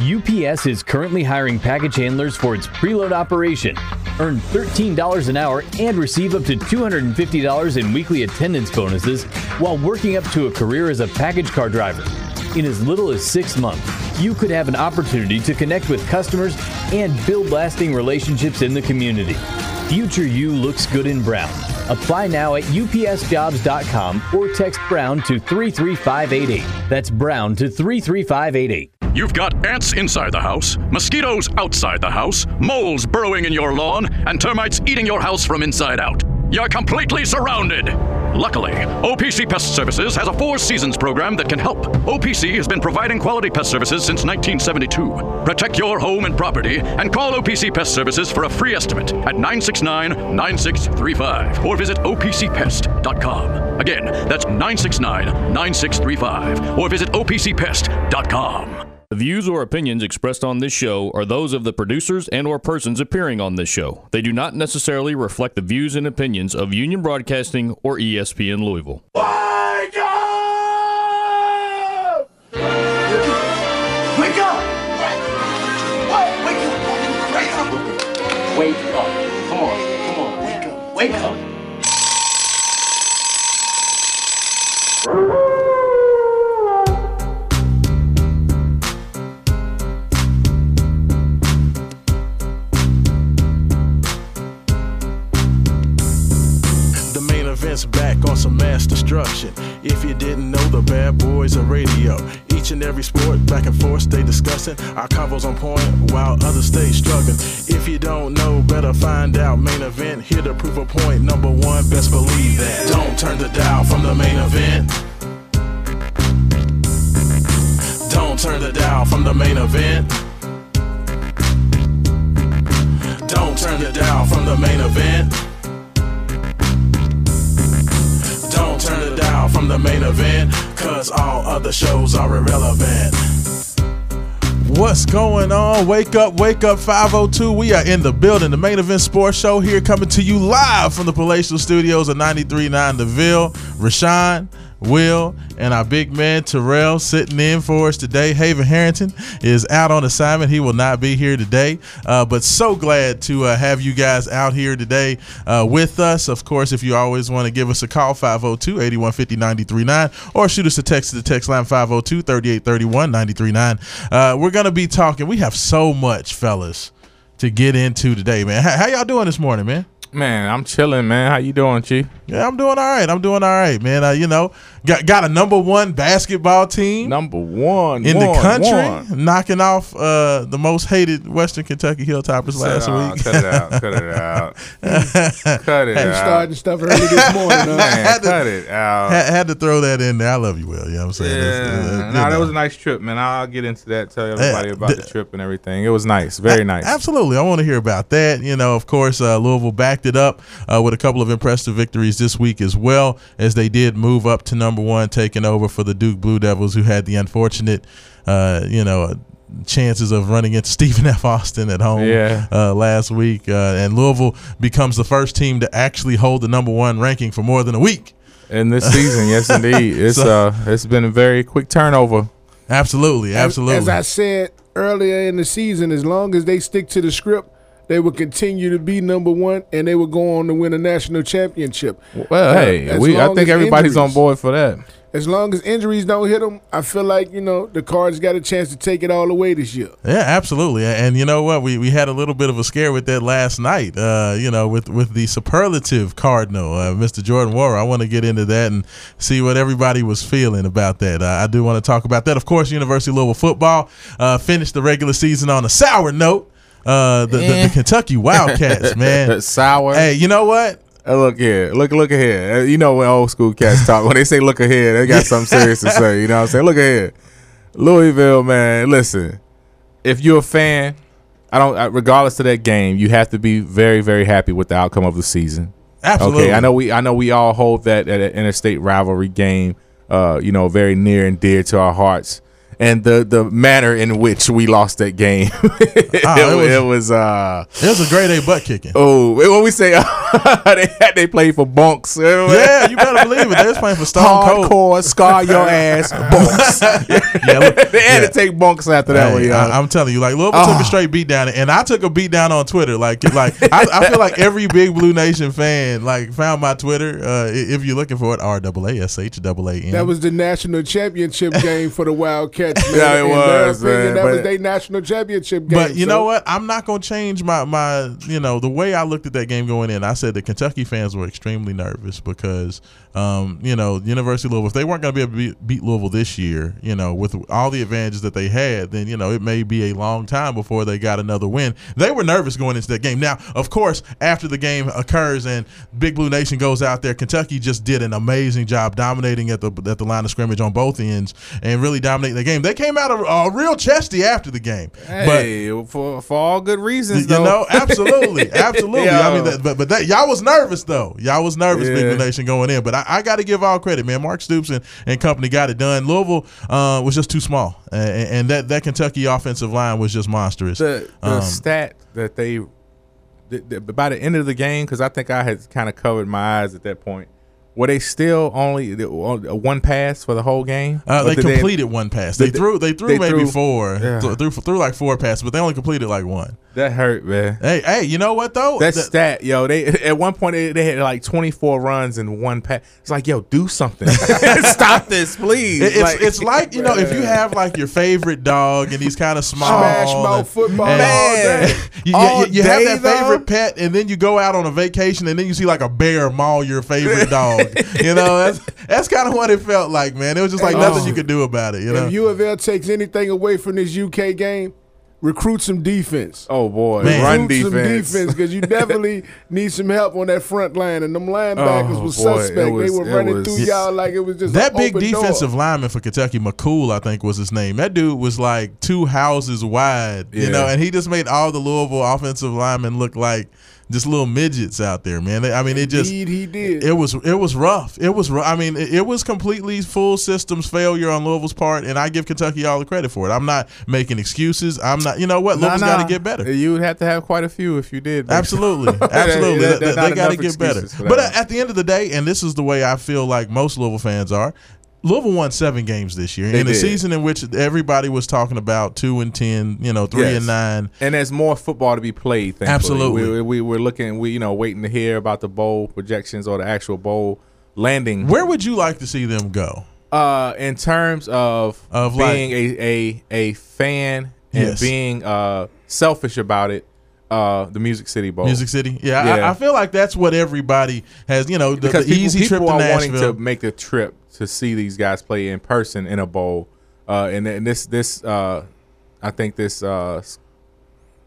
UPS is currently hiring package handlers for its preload operation. Earn $13 an hour and receive up to $250 in weekly attendance bonuses while working up to a career as a package car driver. In as little as six months, you could have an opportunity to connect with customers and build lasting relationships in the community. Future you looks good in brown. Apply now at upsjobs.com or text Brown to 33588. That's Brown to 33588. You've got ants inside the house, mosquitoes outside the house, moles burrowing in your lawn, and termites eating your house from inside out. You're completely surrounded. Luckily, OPC Pest Services has a four seasons program that can help. OPC has been providing quality pest services since 1972. Protect your home and property and call OPC Pest Services for a free estimate at 969 9635 or visit OPCPest.com. Again, that's 969 9635 or visit OPCPest.com. The views or opinions expressed on this show are those of the producers and or persons appearing on this show. They do not necessarily reflect the views and opinions of Union Broadcasting or ESPN Louisville. Wake up! Wake up! Wake, up! Wake up! Wake up! Come on, come on, wake up! Wake up! Back on some mass destruction. If you didn't know, the bad boys are radio. Each and every sport, back and forth, stay discussing. Our convos on point while others stay struggling. If you don't know, better find out. Main event, here to prove a point. Number one, best believe that. Don't turn the dial from the main event. Don't turn the dial from the main event. Don't turn the dial from the main event. Don't turn it down from the main event, cause all other shows are irrelevant. What's going on? Wake up, wake up 502. We are in the building. The main event sports show here coming to you live from the Palatial Studios of 93.9 The Ville. Rashawn, Will, and our big man Terrell sitting in for us today. Haven Harrington is out on assignment. He will not be here today, uh, but so glad to uh, have you guys out here today uh, with us. Of course, if you always want to give us a call, 502 8150 939, or shoot us a text to the text line 502 3831 939. Uh, We're going to be talking. We have so much, fellas, to get into today, man. How, how y'all doing this morning, man? Man, I'm chilling, man. How you doing, Chief? Yeah, I'm doing all right. I'm doing all right, man. Uh, you know, got got a number one basketball team Number one in one, the country, one. knocking off uh, the most hated Western Kentucky Hilltoppers last Cut out, week. Cut it out. Cut it out. cut it You out. starting stuff early this morning, huh? Man, Had to- cut it out. had, had to throw that in there. I love you, Will. You know what I'm saying? It's- uh, Yeah, you no, that was a nice trip, man. I'll get into that. Tell everybody Yeah, about the- the trip and everything. It was nice, very A- nice. Absolutely. I want to hear about that. You know, of course, uh, Louisville backed it up uh, with a couple of impressive victories this week as well, as they did move up to number one, taking over for the Duke Blue Devils, who had the unfortunate, uh, you know, chances of running into Stephen F. Austin at home Yeah. uh, last week. Uh, and Louisville becomes the first team to actually hold the number one ranking for more than a week. In this season, yes, indeed. It's So- uh, it's been a very quick turnover. Absolutely. As- Absolutely. As, I said earlier in the season, as long as they stick to the script, they will continue to be number one, and they will go on to win a national championship. Well, Uh, hey, we I think everybody's on board for that. As long as injuries don't hit them, I feel like you know the Cards got a chance to take it all away this year. Yeah, absolutely. And you know what? We we had a little bit of a scare with that last night. Uh, you know, with with the superlative Cardinal, uh, Mr. Jordan Nwora. I want to get into that and see what everybody was feeling about that. Uh, I do want to talk about that. Of course, University of Louisville football uh, finished the regular season on a sour note. Uh, the, the, the Kentucky Wildcats, man. Sour. Hey, you know what? Uh, look here, look, look ahead. Uh, You know when old school cats talk, when they say "look ahead," they got something serious to say. You know what I'm saying? Look ahead, Louisville, man. Listen, if you're a fan, I don't. Regardless of that game, you have to be very, very happy with the outcome of the season. Absolutely. Okay, I know we, I know we all hold that at an interstate rivalry game, uh, you know, very near and dear to our hearts. And the the manner in which we lost that game. it, Ah, it was, was- it was uh It was a great A butt kicking. oh when we say they had they played for bunks. Yeah, you better believe it. They was playing for Stone Cold. Scar your ass, bunks. Yeah, look, they had yeah. to take bunks after that Hey, one. yo. I, am telling you, like Louisville took a straight beat down, and I took a beat down on Twitter. Like, like I, I feel like every Big Blue Nation fan like found my Twitter. Uh, if you're looking for it, R double A S H double A N. That was the national championship game for the Wildcats. Man. Yeah, it was, opinion, man, That was their national championship game. But you so- know what? I'm not gonna change my my you know the way I looked at that game going in. I said the Kentucky fans were extremely nervous because um, you know University of Louisville if they weren't gonna be able to beat, beat Louisville this year, you know with all the advantages that they had, then you know it may be a long time before they got another win. They were nervous going into that game. Now, of course, after the game occurs and Big Blue Nation goes out there, Kentucky just did an amazing job dominating at the at the line of scrimmage on both ends and really dominating the game. They came out a, a real chesty after the game, but. for for all good reasons, You though. know, absolutely, absolutely. I mean, that, but but that y'all was nervous though. Y'all was nervous, Big Yeah. Blue Nation going in. But I, I got to give all credit, man. Mark Stoops and, and company got it done. Louisville uh, was just too small, and, and that that Kentucky offensive line was just monstrous. the the Um, stat that they the, the, by the end of the game because I think I had kind of covered my eyes at that point. Were they still only uh, one pass for the whole game? Uh, they completed one pass. They they- threw they threw they maybe threw- four, Yeah. th- threw threw like four passes, but they only completed like one. that hurt, man. Hey, hey, you know what though? That The- stat, yo, they at one point they, they had like 24 runs in one pass. It's like, yo, do something. Stop this, please. It- it's Like- it's like you know if you have like your favorite dog and he's kind of small, Smash mouth and- football and- Man. You, you- you, have that though? favorite pet, and then you go out on a vacation, and then you see like a bear maul your favorite dog. You know, that's that's kind of what it felt like, man. It was just like nothing you um, could do about it. You know, If U of L takes anything away from this UK game, recruit some defense. oh boy, Man. run Recruit some defense. defense because you definitely need some help on that front line. And them linebackers Oh, was boy, suspect. was- they were running was- through y'all like it was just that big open door. defensive lineman for Kentucky, McCool, I think was his name. That dude was like two houses wide, you know, and he just made all the Louisville offensive linemen look like just little midgets out there, man. They- I mean, it just Indeed, he did. It was it was rough. It was ru- I mean it, it was completely full systems failure on Louisville's part, and I give Kentucky all the credit for it. I'm not making excuses. I'm not. You know what? Louisville's nah. got to get better. You would have to have quite a few if you did. man. Absolutely, absolutely. That- They- they got to get better. that But at the end of the day, and this is the way I feel like most Louisville fans are. Louisville won seven games this year They in a season in which everybody was talking about two and ten, you know, three Yes. and nine. and there's more football to be played. Thankfully. Absolutely. we, we we're looking. We you know waiting to hear about the bowl projections or the actual bowl landing. Where would you like to see them go? Uh, in terms of Of, like- being a, a a fan and Yes. being uh selfish about it, uh, the Music City Bowl. Music City, yeah, Yeah. I, I feel like that's what everybody has. You know, the, because the people, easy people trip to are Nashville. wanting to make the trip to see these guys play in person in a bowl. Uh, and, and this this uh, I think this uh,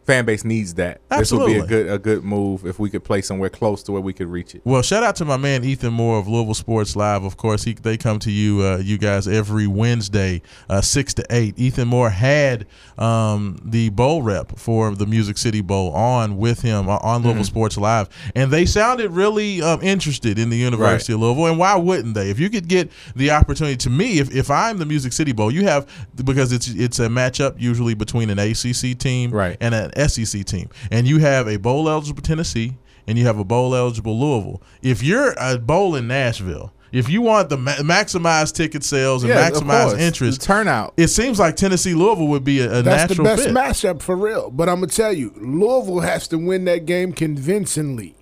fan base needs that. This would be a good a good move if we could play somewhere close to where we could reach it. Well, shout out to my man Ethan Moore of Louisville Sports Live. Of course, he they come to you, uh, you guys, every Wednesday, uh, six to eight. Ethan Moore had um, the bowl rep for the Music City Bowl on with him uh, on Louisville Sports Live, and they sounded really um, interested in the University of Louisville. And why wouldn't they? If you could get the opportunity, to me, if, if I'm the Music City Bowl, you have because it's it's a matchup usually between an ACC team Right. and an SEC team, and you have a bowl eligible Tennessee and you have a bowl eligible Louisville. If you're a bowl in Nashville, if you want the ma- maximize ticket sales and of maximize interest, The turnout. it seems like Tennessee Louisville would be a, a That's the best fit. matchup for real. But I'm gonna tell you, Louisville has to win that game convincingly.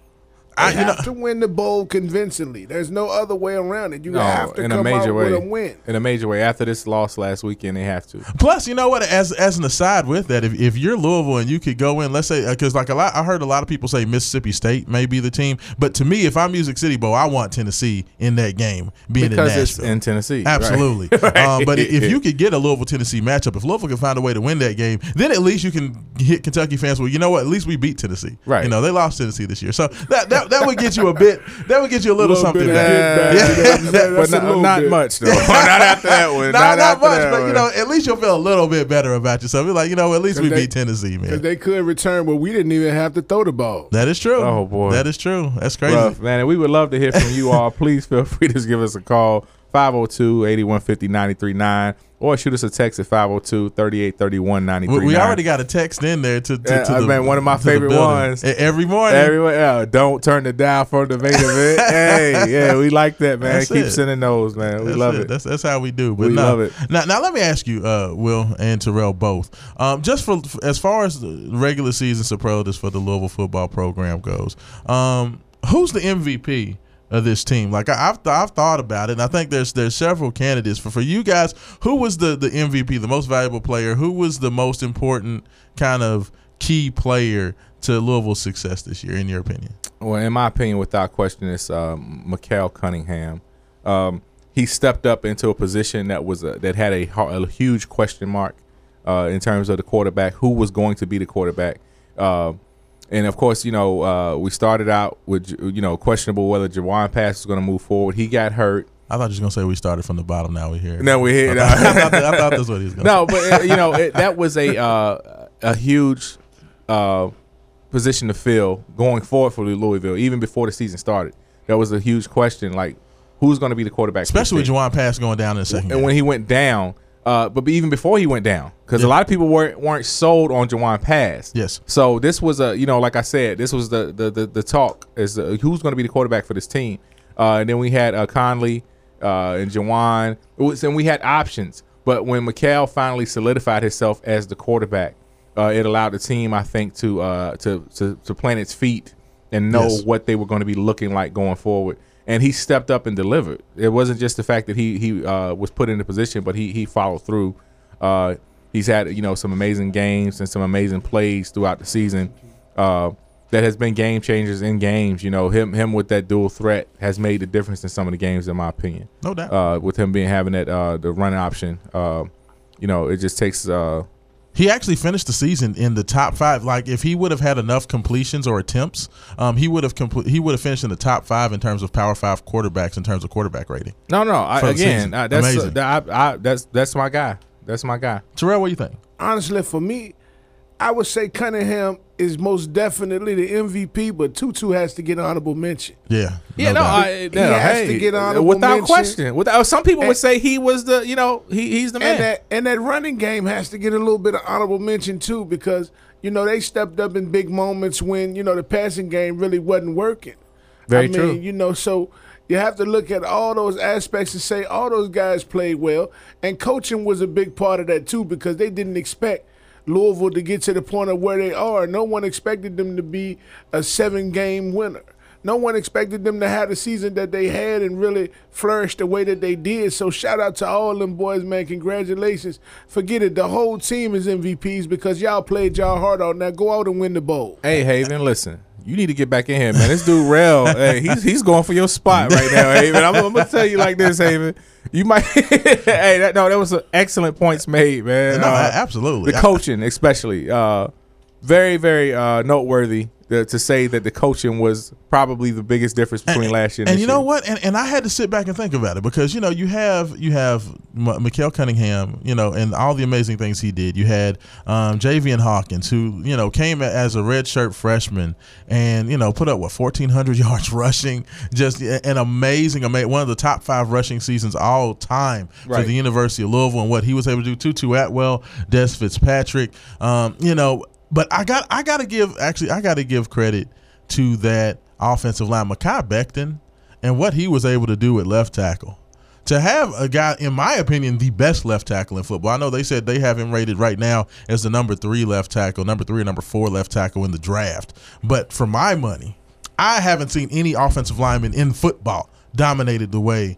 They I- you have know- to win the bowl convincingly. There's no other way around it. You No, have to in a come major out way. with a win. In a major way. After this loss last weekend, they have to. Plus, you know what? As as an aside with that, if, if you're Louisville and you could go in, let's say, because like a lot, I heard a lot of people say Mississippi State may be the team, but to me, if I'm Music City Bowl, I want Tennessee in that game, being Because in it's Nashville. in Tennessee. right? Absolutely. Um, but if you could get a Louisville Tennessee matchup, if Louisville can find a way to win that game, then at least you can hit Kentucky fans. Well, you know what? At least we beat Tennessee. Right. You know they lost Tennessee this year, so that that that, that would get you a bit. That would get you a little, Little something bit back. get back. Yeah. You know what I'm saying? but not, not much though. not after that one. Not, not not much, but one. you know, at least you'll feel a little bit better about yourself. You're like, you know, at least we they- beat Tennessee, Because man. they could return, but we didn't even have to throw the ball. That is true. Oh, boy. that is true. That's crazy. rough, man. And we would love to hear from you all. Please feel free to give us a call 502 8150 939 or shoot us a text at 502 38 31 We, we already got a text in there to, to, to I the, mean, one of my favorite ones. Every morning. Yeah, don't turn the dial for the main event. hey, yeah, we like that, man. That's Keep it. sending those, man. We That's love it. That's that's how we do. But We no. love it. Now, now let me ask you, uh, Will and Terrell, both. Um, just for as far as the regular season superlatives for the Louisville football program goes, um, who's the MVP? Of this team, like I, I've I've thought about it, and I think there's there's several candidates for for you guys. Who was the the MVP, the most valuable player? Who was the most important kind of key player to Louisville's success this year, in your opinion? Well, in my opinion, without question, it's um, Micale Cunningham. Um, he stepped up into a position that was a, that had a, a huge question mark uh, in terms of the quarterback. Who was going to be the quarterback? Uh, and of course, you know, uh, we started out with you know questionable whether Jawon Pass was going to move forward. He got hurt. I thought you was gonna say we started from the bottom. Now we're here. Now we're here. I thought, I thought, I thought that's what he was gonna. No, but uh, you know it, that was a uh, a huge uh, position to fill going forward for Louisville, even before the season started. That was a huge question, like who's going to be the quarterback, especially with? Jawon Pass going down in the second. And when he went down, uh, but even before he went down, because a lot of people weren't weren't sold on Jawon Pass. Yes. So this was a you know like I said, this was the the the, the talk is uh, who's going to be the quarterback for this team. Uh, and then we had uh, Conley uh, and Jawon, It was- and we had options. But when Micale finally solidified himself as the quarterback, uh, it allowed the team, I think, to uh, to, to to plant its feet and know Yes. what they were going to be looking like going forward. And he stepped up and delivered. It wasn't just the fact that he he uh, was put in the position, but he he followed through. Uh, he's had you know some amazing games and some amazing plays throughout the season. Uh, that has been game changers in games. You know him him with that dual threat has made the difference in some of the games, in my opinion. No doubt. Uh, with him being having that uh, the run option, uh, you know it just takes. Uh, He actually finished the season in the top five. Like if he would have had enough completions or attempts, um, he would have compl- he would have finished in the top five in terms of Power Five quarterbacks in terms of quarterback rating. no, no. I, again. I, that's Amazing. uh, I, I, that's that's my guy. That's my guy. Terrell, what do you think? honestly, for me, I would say Cunningham is most definitely the MVP, but Tutu has to get honorable mention. Yeah, Yeah, no, doubt. I, He no, has hey, to get honorable mention. without mention. question. Without some people would say he was the, you know, he, he's the man. And that and that running game has to get a little bit of honorable mention too, because you know they stepped up in big moments when you know the passing game really wasn't working. Very I mean, true. You know, so you have to look at all those aspects and say all those guys played well, and coaching was a big part of that too, because they didn't expect Louisville to get to the point of where they are. No one expected them to be a seven-game winner. No one expected them to have the season that they had and really flourish the way that they did. So shout out to all them boys, man. Congratulations. Forget it. The whole team is MVPs because y'all played y'all hard out. Now go out and win the bowl. Hey, Haven, listen. You need to get back in here, man. This dude, Rel, hey, he's he's going for your spot right now, Haven. I'm, I'm gonna tell you like this, Haven. You might, hey, that, no, that was some excellent points made, man. No, Uh, absolutely. the coaching, especially, uh, very, very uh, noteworthy to, to say that the coaching was probably the biggest difference between last year and, and you know year. what? And, and I had to sit back and think about it because you know you have you have M- Micale Cunningham, you know, and all the amazing things he did. You had um, Javian Hawkins, who you know came as a redshirt freshman and you know put up what fourteen hundred yards rushing, just an amazing, amazing one of the top five rushing seasons all time for the University of Louisville and what he was able to do. Tutu Atwell, Dez Fitzpatrick, um, you know. But I got I got to give actually I got to give credit to that offensive line, Mekhi Becton, and what he was able to do at left tackle. To have a guy, in my opinion, the best left tackle in football. I know they said they have him rated right now as the number three left tackle, number three or number four left tackle in the draft. But for my money, I haven't seen any offensive lineman in football dominated the way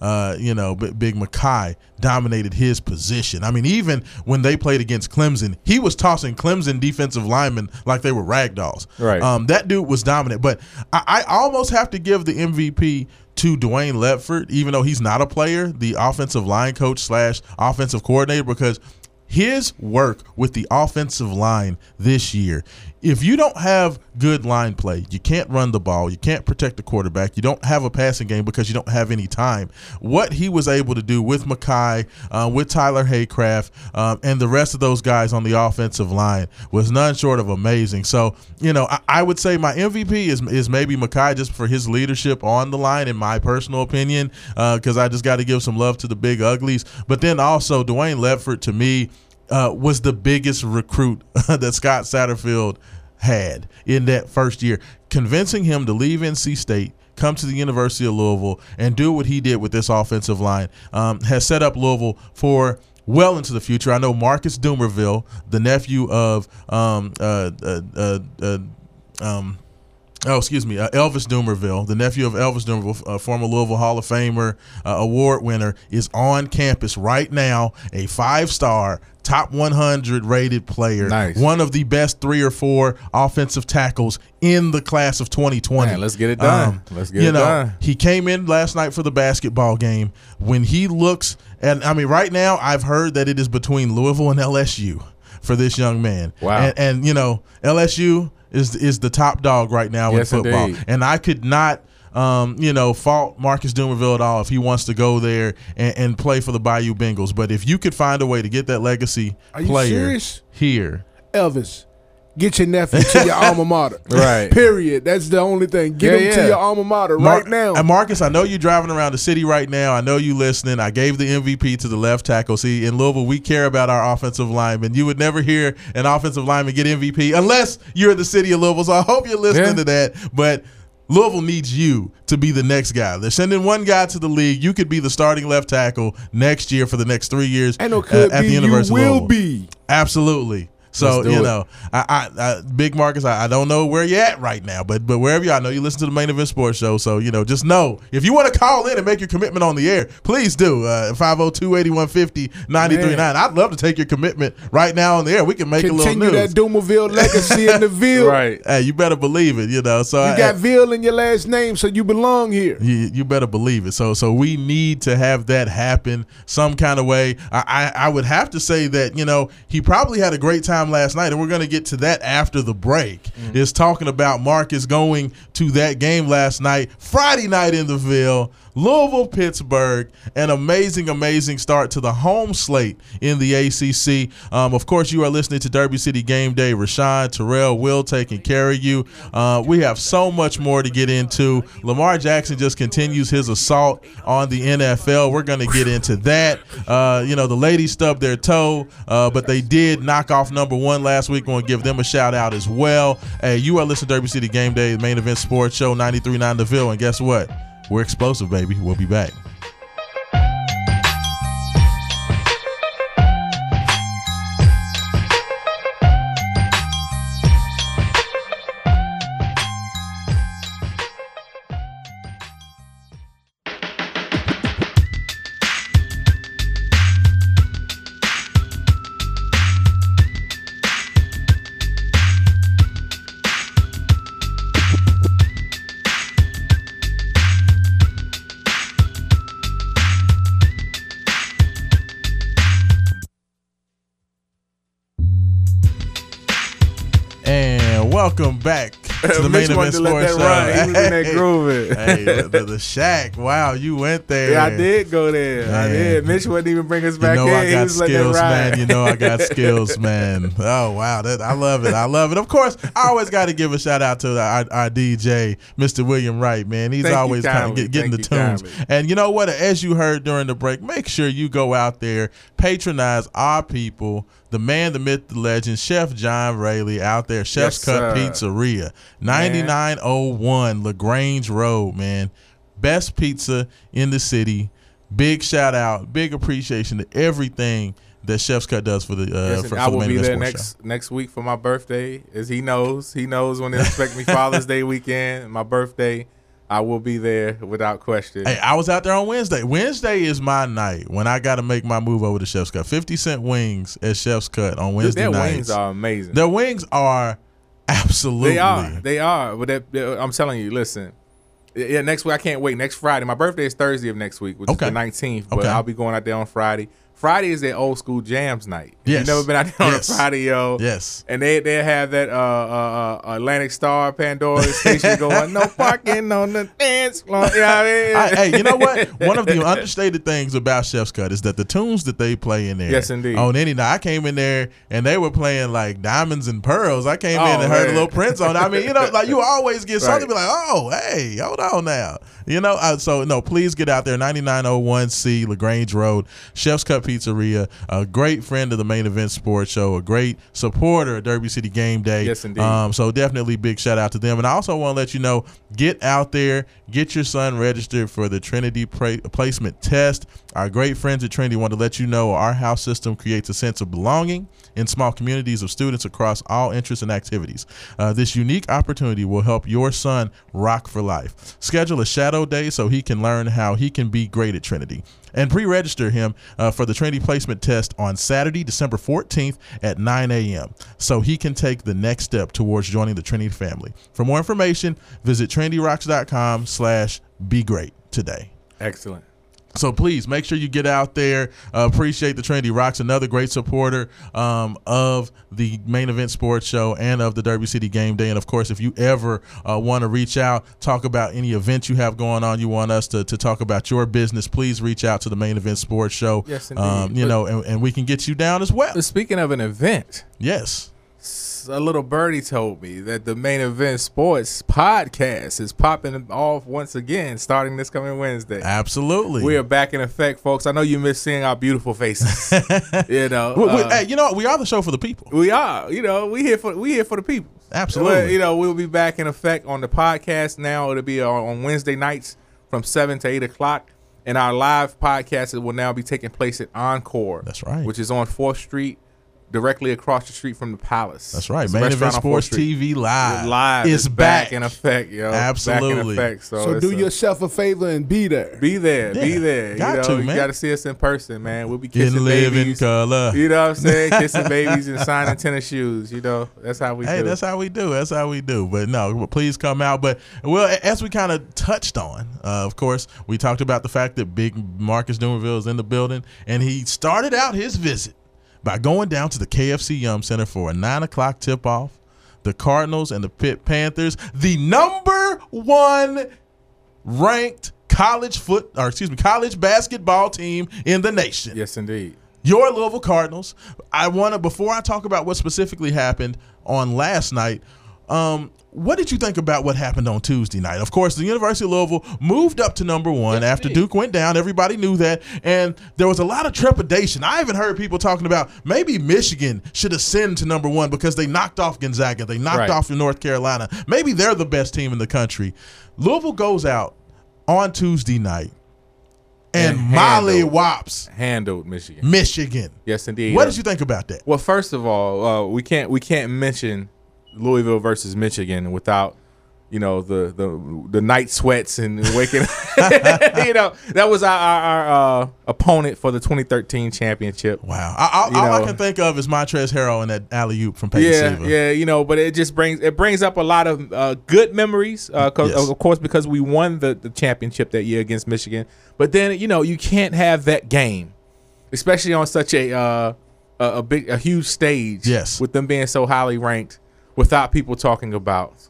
uh, you know, B- Big Mekhi dominated his position. I mean, even when they played against Clemson, he was tossing Clemson defensive linemen like they were rag dolls. Right. Um, that dude was dominant. But I, I almost have to give the MVP to Dwayne Ledford, even though he's not a player, the offensive line coach slash offensive coordinator, because his work with the offensive line this year. If you don't have good line play, you can't run the ball, you can't protect the quarterback, you don't have a passing game because you don't have any time. What he was able to do with Mekhi, uh, with Tyler Haycraft, um, and the rest of those guys on the offensive line was none short of amazing. So, you know, I, I would say my MVP is is maybe Mekhi just for his leadership on the line, in my personal opinion, because I just got to give some love to the big uglies. But then also Dwayne Ledford to me uh, was the biggest recruit that Scott Satterfield had in that first year, convincing him to leave NC State. Come to the University of Louisville and do what he did with this offensive line um, has set up Louisville for well into the future. I know Marcus Dumervil, the nephew of um, uh, uh, uh, uh, um, Oh, excuse me, uh, Elvis Dumervil, the nephew of Elvis Dumervil, uh, former Louisville Hall of Famer, uh, award winner, is on campus right now. A five-star, top 100 rated player, Nice. one of the best three or four offensive tackles in the class of 2020. Man, let's get it done. Um, let's get you it know, done. He came in last night for the basketball game. When he looks, and I mean, right now, I've heard that it is between Louisville and LSU for this young man. Wow. And, and you know, LSU is is the top dog right now Yes, in football, indeed. and I could not. Um, you know, fault Marcus Dumervil at all if he wants to go there and, and play for the Bayou Bengals. But if you could find a way to get that legacy Are you player serious? here, Elvis, get your nephew to your alma mater. Right. Period. That's the only thing. Get Yeah, him to your alma mater Mar- right now. And Marcus, I know you're driving around the city right now. I know you're listening. I gave the MVP to the left tackle. See, in Louisville, we care about our offensive linemen. You would never hear an offensive lineman get MVP unless you're in the city of Louisville. So I hope you're listening Yeah. to that. But Louisville needs you to be the next guy. They're sending one guy to the league. You could be the starting left tackle next year for the next three years no uh, could at be, the you University of will Louisville. be. Absolutely. So you it. know, I, I, I Big Marcus, I, I don't know where you're at right now, but but wherever you are, I know you listen to the main event sports show. So you know, just know if you want to call in and make your commitment on the air, please do. Uh, 502-8150-939. I'd love to take your commitment right now on the air. We can make a little Continue little that news. Dumervil legacy in the Ville. Right. Hey, you better believe it. You know, so You I- got Ville in your last name, so you belong here. you, you better believe it. So so we need to have that happen some kind of way. I, I I would have to say that you know he probably had a great time last night, and we're going to get to that after the break. Mm-hmm. Is talking about Marcus going to that game last night, Friday night in the Ville. Louisville, Pittsburgh, an amazing, amazing start to the home slate in the ACC. Um, of course, you are listening to Derby City Game Day. Rashawn, Terrell, Will taking care of you. Uh, we have so much more to get into. Lamar Jackson just continues his assault on the NFL. We're going to get into that. Uh, you know, the ladies stubbed their toe, uh, but they did knock off number one last week. want to give them a shout out as well. Hey, you are listening to Derby City Game Day, main event sports show, 93.9 The Ville. And guess what? We're explosive, baby. We'll be back. Back to the main event wanted to let sports show. run. He was in that groove. hey, the, the, the shack. Wow, you went there. Yeah, I did go there. I did. Mitch wouldn't even bring us back You know in. I got was letting that skills, man. You know I got skills, man. Oh wow, that I love it. I love it. Of course, I always got to give a shout out to our, our DJ, Mr. William Wright, man. He's Thank always kind of get, getting the Thank tunes. kindly. And you know what? As you heard during the break, make sure you go out there, patronize our people. The man, the myth, the legend, Chef John Rayleigh out there, Chef's Yes, Cut. Pizzeria, 9901 LaGrange Road, man. Best pizza in the city. Big shout out, big appreciation to everything that Chef's Cut does for the uh, Listen, for, I will be there next next week for my birthday, as he knows. He knows when they expect me Father's Day weekend, my birthday. I will be there without question. Hey, I was out there on Wednesday. Wednesday is my night when I got to make my move over to Chef's Cut. Fifty cent wings at Chef's Cut on Dude, Wednesday their nights. wings are amazing. Their wings are absolutely. They are. They are. But that, that- I'm telling you, listen. Yeah, next week I can't wait. Next Friday, my birthday is Thursday of next week, which Okay. is the 19th. But Okay. I'll be going out there on Friday. Friday is their old school jams night. Yes. You never been out there on Yes. a Friday, yo. Yes. And they they have that uh, uh, uh, Atlantic Starr Pandora station going, no parking on the dance floor. You know I mean? I, hey, you know what? One of the understated things about Chef's Cut is that the tunes that they play in there. Yes, indeed. On any night, I came in there and they were playing like Diamonds and Pearls. I came in Oh, and heard a little Prince on. it. I mean, you know, like you always get something. Right. Be like, oh, hey, hold on now. You know, uh, so no, please get out there. 9901C Lagrange Road, Chef's Cut Pizzeria. A great friend of the main event sports show. A great supporter of Derby City Game Day. Yes, indeed. Um, so definitely big shout out to them. And I also want to let you know, get out there, get your son registered for the Trinity pra- placement test. Our great friends at Trinity want to let you know our house system creates a sense of belonging in small communities of students across all interests and activities. Uh, this unique opportunity will help your son rock for life. Schedule a shadow day so he can learn how he can be great at Trinity and pre-register him uh, for the Trinity placement test on Saturday, December 14th at 9 a.m. so he can take the next step towards joining the Trinity family. For more information, visit TrinityRocks.com slash be great today. Excellent. So please make sure you get out there. Uh, appreciate the Trinity Rocks, another great supporter um, of the main event sports show and of the Derby City Game Day. And of course, if you ever uh, want to reach out, talk about any events you have going on, you want us to, to talk about your business, please reach out to the main event sports show. Yes, indeed. Um, you But- know, and, and we can get you down as well. Speaking of an event, Yes. A little birdie told me that the main event sports podcast is popping off once again starting this coming Wednesday. Absolutely. We are back in effect, folks. I know you miss seeing our beautiful faces. you know, We- we- uh, hey, you know, we are the show for the people. we are. You know, we here for we here for the people. Absolutely. Well, you know, we'll be back in effect on the podcast now. It'll be on, on Wednesday nights from seven to eight o'clock, and our live podcast will now be taking place at Encore. That's right. Which is on Fourth Street, directly across the street from the Palace. That's right. It's a Main Event restaurant on 4th Sports TV Live. Live is is back in effect, yo. Back Absolutely. in effect. So, So do a- yourself a favor and be there. be there, be there. got you know, to, you man. got to see us in person, man. We'll be In kissing living babies. color. You know what I'm saying? Kissing babies and signing tennis shoes. You know, that's how we do. Hey, do. that's how we do. That's how we do. But no, please come out. But well, as we kind of touched on, uh, of course, we talked about the fact that Big Marcus Dumervil is in the building, and he started out his visit by going down to the KFC Yum Center for a nine o'clock tip off. The Cardinals and the Pitt Panthers, the number one ranked college foot, or excuse me, college basketball team in the nation yes, indeed. your Louisville Cardinals. I want to before I talk about what specifically happened on last night. Um, what did you think about what happened on Tuesday night? Of course, the University of Louisville moved up to number one after Duke went down. Everybody knew that, and there was a lot of trepidation. I even heard people talking about maybe Michigan should ascend to number one because they knocked off Gonzaga, they knocked Right. off North Carolina. Maybe they're the best team in the country. Louisville goes out on Tuesday night and, And Molly. Wops Handled Michigan. Michigan. Yes, indeed. What did you think about that? Well, first of all, uh, we can't we can't mention Louisville versus Michigan without you know the the the night sweats and waking. you know that was our our, our uh, opponent for the 2013 championship. Wow. I, I, all I can think of is Montrezl Harrell and that alley oop from Peyton Yeah, Siva. yeah, you know, but it just brings it brings up a lot of uh, good memories. Uh, 'cause- Yes. of course, because we won the, the championship that year against Michigan. But then you know you can't have that game, especially on such a uh, a, a big a huge stage. Yes. with them being so highly ranked, without people talking about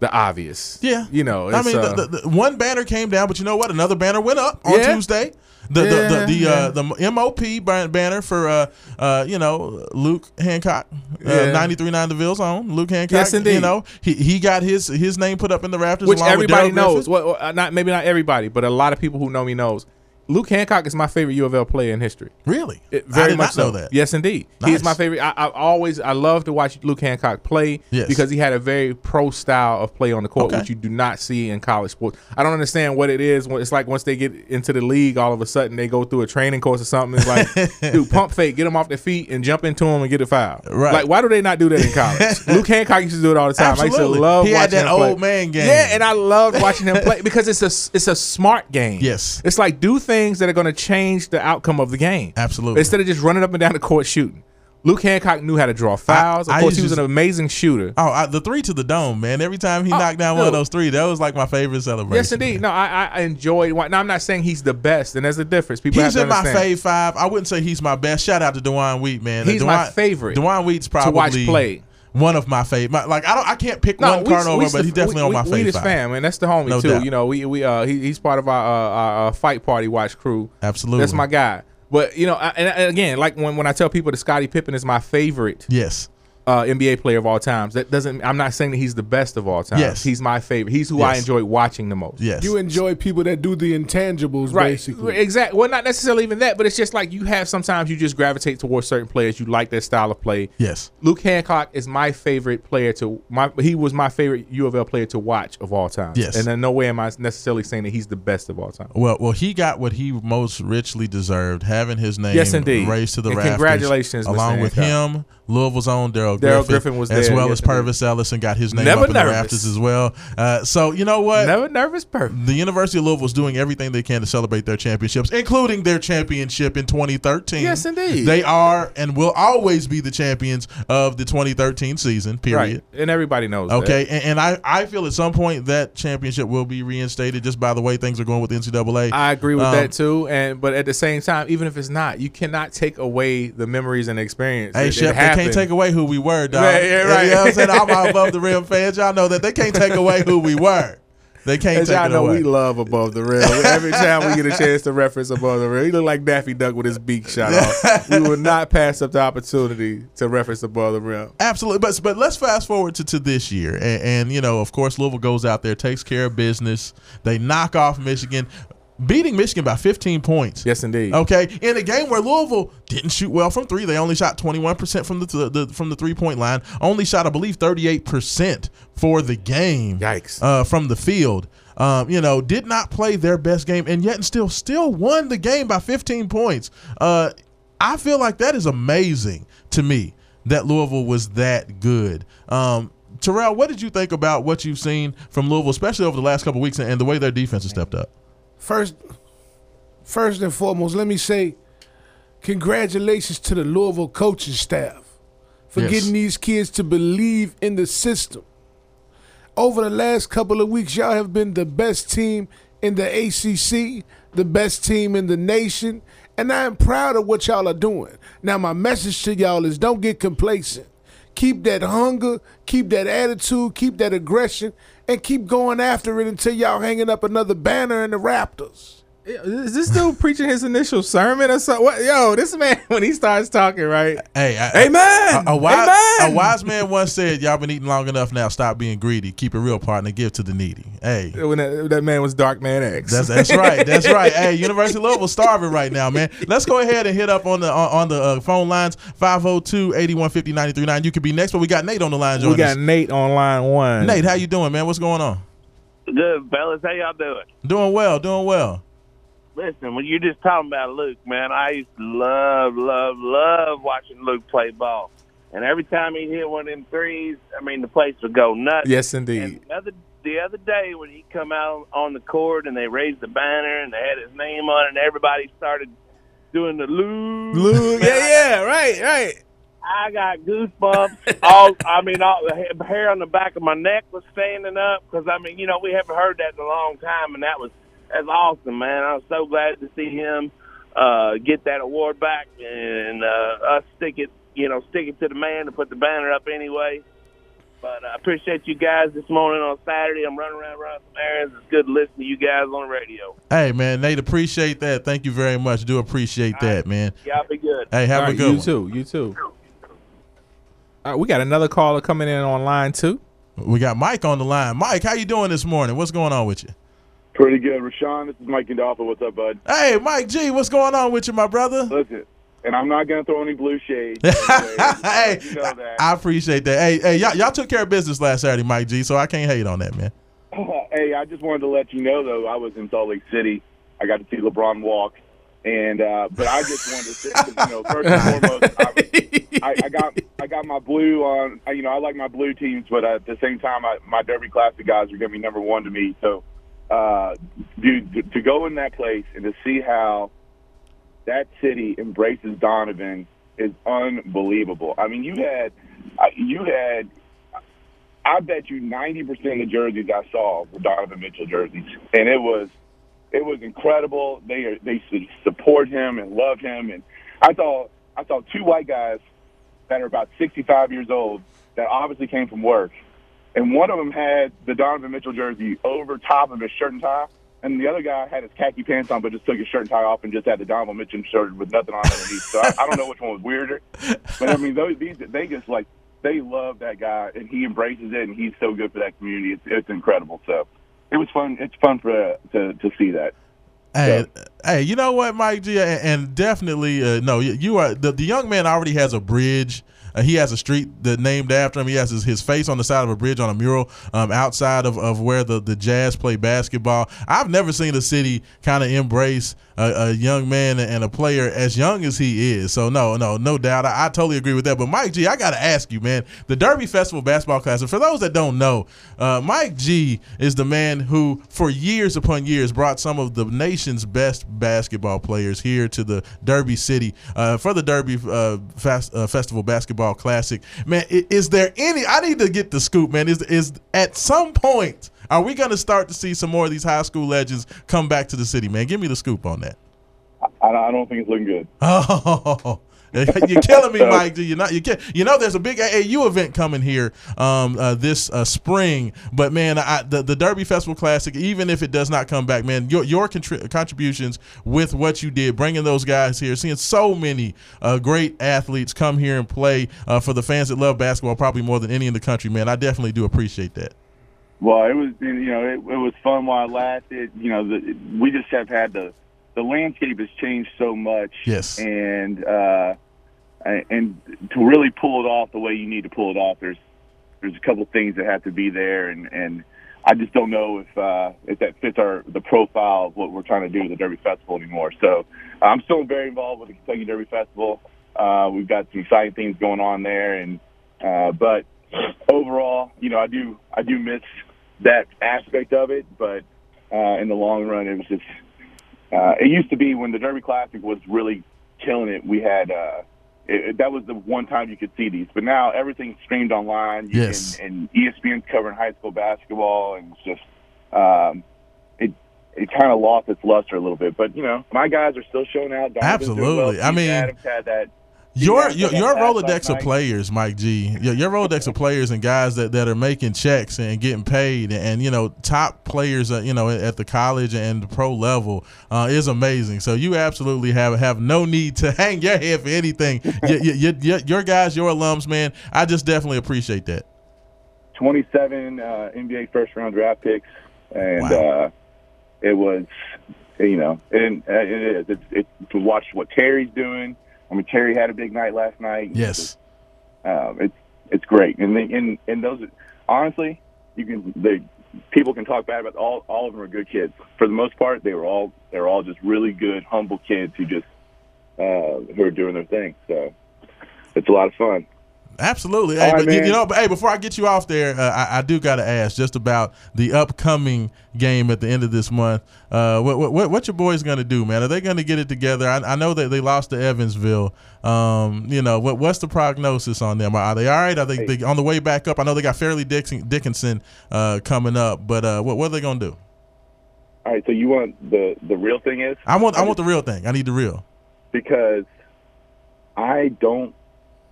the obvious. Yeah. you know. I mean, uh, the, the, the one banner came down, but you know what? Another banner went up on Yeah. Tuesday. The Yeah, the the, the, yeah. uh, the MOP banner for uh uh you know Luke Hancock, uh, Yeah. 93.9 The Ville's own Luke Hancock. Yes, indeed. You know he he got his his name put up in the rafters, which everybody knows. Well, well, not maybe not everybody, but a lot of people who know me knows. Luke Hancock is my favorite U of L player in history. Really? It, very much so. that. Yes, indeed. Nice. He's my favorite. I, I always, I love to watch Luke Hancock play Yes. because he had a very pro style of play on the court, Okay. which you do not see in college sports. I don't understand what it is. It's like once they get into the league, all of a sudden they go through a training course or something. It's like, dude, pump fake, get them off their feet and jump into them and get a foul. Right. Like, why do they not do that in college? Luke Hancock used to do it all the time. I used to love He had watching that him play. old man game. Yeah, and I loved watching him play because it's a it's a smart game. Yes. it's like do things that are going to change the outcome of the game. Absolutely. Instead of just running up and down the court shooting. Luke Hancock knew how to draw fouls. Of I course, he was to- an amazing shooter. Oh, I, the three to the dome, man. Every time he Oh, knocked down one of those three, that was like my favorite celebration. Yes, indeed. No, I, I- enjoyed. Now, I'm not saying he's the best, and there's a difference. People He's in to my fave five. I wouldn't say he's my best. Shout out to DeJuan Wheat, man. He's my favorite DeJuan Wheat's probably to watch play. One of my favorite. Like I don't, I can't pick No, one we, Cardinal we, over, but he's definitely we, on my we, we his fan, man. That's the homie No too. doubt. You know, we we uh he, he's part of our, uh, our uh, fight party watch crew. Absolutely. That's my guy. But you know, I, and, and again, like when, when I tell people that Scottie Pippen is my favorite Yes. Uh, NBA player of all times, that doesn't. I'm not saying that he's the best of all time. Yes. he's my favorite. He's who I enjoy watching the most. Yes. You enjoy people that do the intangibles, Right, basically. exactly. Well, not necessarily even that, but it's just like you have sometimes you just gravitate towards certain players. You like their style of play. yes. Luke Hancock is my favorite player to my. He was my favorite U of L player to watch of all time. Yes. and in no way am I necessarily saying that he's the best of all time. Well, well, he got what he most richly deserved, having his name Yes, indeed. raised to the And rafters. congratulations, Mr. along with Hancock. him, Louisville's own Darrell Darrell Griffith, Griffith was as there, well yes, as Pervis Ellison got his name Never up in the nervous. rafters as well. Uh, so you know what? Never nervous, perfect. the University of Louisville is doing everything they can to celebrate their championships, including their championship in 2013. Yes, indeed. They are and will always be the champions of the 2013 season. Period. Right, and everybody knows. Okay, that. and, and I, I feel at some point that championship will be reinstated just by the way things are going with the NCAA. I agree with Um, that too. And but at the same time, even if it's not, you cannot take away the memories and experience. Hey, that- Shep, they can't take away who we were, dog. Yeah, yeah, right. You know what I'm saying? All my above the rim fans, y'all know that they can't take away who we were. They can't As take y'all know, away. we love above the rim. Every time we get a chance to reference above the rim, he look like Daffy Duck with his beak shot off. We will not pass up the opportunity to reference above the rim. Absolutely, but but let's fast forward to, to this year, and, and you know, of course, Louisville goes out there, takes care of business. They knock off Michigan, beating Michigan by 15 points. Yes, indeed. Okay, in a game where Louisville didn't shoot well from three, they only shot 21 percent from the, the from the three point line. Only shot, I believe, 38 percent for the game. Yikes. Uh, from the field. Um, you know, did not play their best game, and yet and still still won the game by 15 points. Uh, I feel like that is amazing to me that Louisville was that good. Um, Terrell, what did you think about what you've seen from Louisville, especially over the last couple of weeks, and, and the way their defense has stepped up? First, first and foremost, let me say congratulations to the Louisville coaching staff for Yes. getting these kids to believe in the system. Over the last couple of weeks, y'all have been the best team in the ACC, the best team in the nation, and I am proud of what y'all are doing. Now, my message to y'all is don't get complacent. Keep that hunger, keep that attitude, keep that aggression, and keep going after it until y'all hanging up another banner in the Raptors. Is this dude preaching his initial sermon or something? What, yo, this man when he starts talking, right? Hey, I, Amen. A, a wise, Amen. a wise man once said, "Y'all been eating long enough now. Stop being greedy. Keep it real, partner. Give to the needy." Hey, When that, that man was Dark Man X. That's that's right. That's right. Hey, University of Louisville starving right now, man. Let's go ahead and hit up on the on, on the uh, phone lines 502-8150-939. You could be next, but we got Nate on the line we got us. Nate on line one. Nate, how you doing, man? What's going on? Good, fellas. How y'all doing? Doing well, doing well. Listen, when you're just talking about Luke, man, I used to love, love, love watching Luke play ball. And every time he hit one of them threes, I mean, the place would go nuts. Yes, And indeed. the other, the other day when he come out on the court and they raised the banner and they had his name on it and everybody started doing the Luke. Luke, yeah, yeah, right, right. I got goosebumps. all I mean, all the hair on the back of my neck was standing up because I mean, you know, we haven't heard that in a long time, and that was that's awesome, man. I'm so glad to see him uh, get that award back and uh, us stick it, you know, stick it to the man to put the banner up anyway. But I appreciate you guys this morning on Saturday. I'm running around running some errands. It's good to listen to you guys on the radio. Hey, man, Nate, appreciate that. Thank you very much. Do appreciate that, man. Y'all be good. Hey, have All a right, good you one. too. You too. All right, we got another caller coming in on line two. We got Mike on the line. Mike, how you doing this morning? What's going on with you? Pretty good, Rashawn. This is Mike Gandolfo. What's up, bud? Hey, Mike G, what's going on with you, my brother? Listen, and I'm not going to throw any blue shade. hey, you know. I appreciate that. Hey, hey, y'all, y'all took care of business last Saturday, Mike G, so I can't hate on that, man. hey, I just wanted to let you know, though, I was in Salt Lake City. I got to see LeBron walk. And uh, but I just wanted to say, you know, first and foremost, I, I, I got I got my blue on. You know, I like my blue teams, but at the same time, I, my Derby Classic guys are going to be number one to me. So, uh, to go in that place and to see how that city embraces Donovan is unbelievable. I mean, you had you had. I bet you ninety percent of the jerseys I saw were Donovan Mitchell jerseys, and it was it was incredible. They are, they support him and love him, and I saw I saw two white guys that are about sixty five years old that obviously came from work, and one of them had the Donovan Mitchell jersey over top of his shirt and tie, and the other guy had his khaki pants on but just took his shirt and tie off and just had the Donovan Mitchell shirt with nothing on underneath. So I, I don't know which one was weirder, but I mean those these they just like they love that guy and he embraces it and he's so good for that community. It's it's incredible. So it was fun. It's fun for to to see that. Hey, hey, you know what, Mike G, and, and definitely, uh, no, you, you are the, the young man already has a bridge. Uh, he has a street that named after him. He has his, his face on the side of a bridge on a mural um, outside of, of where the, the Jazz play basketball. I've never seen a city kind of embrace a, a young man and a player as young as he is. So no, no, no doubt. I, I totally agree with that. But Mike G, I got to ask you, man, the Derby Festival Basketball Classic. For those that don't know, uh, Mike G is the man who, for years upon years, brought some of the nation's best basketball players here to the Derby City uh, for the Derby uh, Fast, uh, Festival Basketball Classic. Man, is there any? I need to get the scoop, man. Is is at some point? Are we going to start to see some more of these high school legends come back to the city, man? Give me the scoop on that. I, I don't think it's looking good. Oh, you're killing me, Mike. G. You're not. You can You know, there's a big AAU event coming here um, uh, this uh, spring. But man, I, the the Derby Festival Classic, even if it does not come back, man, your your contri- contributions with what you did, bringing those guys here, seeing so many uh, great athletes come here and play uh, for the fans that love basketball, probably more than any in the country, man. I definitely do appreciate that. Well, it was you know it, it was fun while it lasted. You know, the, we just have had the the landscape has changed so much. Yes. and uh, and to really pull it off the way you need to pull it off, there's there's a couple of things that have to be there, and and I just don't know if uh, if that fits our the profile of what we're trying to do with the Derby Festival anymore. So I'm still very involved with the Kentucky Derby Festival. Uh, we've got some exciting things going on there, and uh, but overall, you know, I do I do miss that aspect of it, but uh, in the long run, it was just uh, it used to be when the Derby Classic was really killing it. We had uh, it, that was the one time you could see these, but now everything's streamed online. You Yes. can, and ESPN's covering high school basketball, and it's just um, it it kind of lost its luster a little bit. But you know, my guys are still showing out. Donovan's doing well. Absolutely. I mean, Adams had that. Your your, your had that last Rolodex of players, Mike G. Your, your Rolodex of players and guys that, that are making checks and getting paid, and, you know top players, uh, you know at the college and the pro level uh, is amazing. So you absolutely have have no need to hang your head for anything. your, your, your, your guys, your alums, man. I just definitely appreciate that. 27 uh, NBA first round draft picks, and Wow. uh, it was, you know, and uh, it is. It's, it's to watch what Terry's doing. I mean, Terry had a big night last night. Yes. um, it's it's great, and they, and and those honestly, you can they people can talk bad about all all of them are good kids. For the most part, they were all they were all just really good, humble kids who just uh, who are doing their thing. So it's a lot of fun. Absolutely. Hey, right, but you, you know, but hey, before I get you off there, uh, I, I do got to ask just about the upcoming game at the end of this month. Uh, what, what what your boys going to do, man? Are they going to get it together? I, I know that they lost to Evansville. Um, you know, what what's the prognosis on them? Are they all right? Are they, they on the way back up? I know they got Fairleigh Dixon, Dickinson uh, coming up, but uh, what what are they going to do? All right, so you want the the real thing is I want I want the real thing. I need the real. because I don't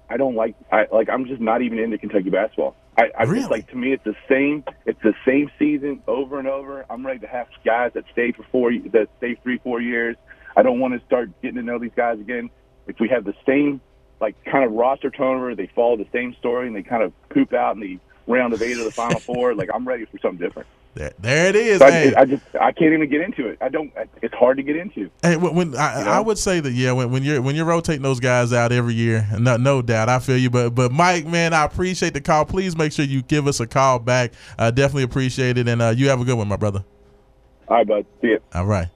I don't like I like I'm just not even into Kentucky basketball. I, I Really? just like to me it's the same it's the same season over and over. I'm ready to have guys that stay for four that stay three four years. I don't want to start getting to know these guys again. If we have the same like kind of roster turnover, they follow the same story and they kind of poop out in the round of eight of the final four. Like I'm ready for something different. There, there it is. So I, Hey. I just I can't even get into it. I don't. It's hard to get into. Hey, when, I, You know? I would say that yeah, when, when you're when you're rotating those guys out every year, no, no doubt, I feel you. But but Mike, man, I appreciate the call. Please make sure you give us a call back. I definitely appreciate it, and uh, you have a good one, my brother. All right, bud. See ya. All right.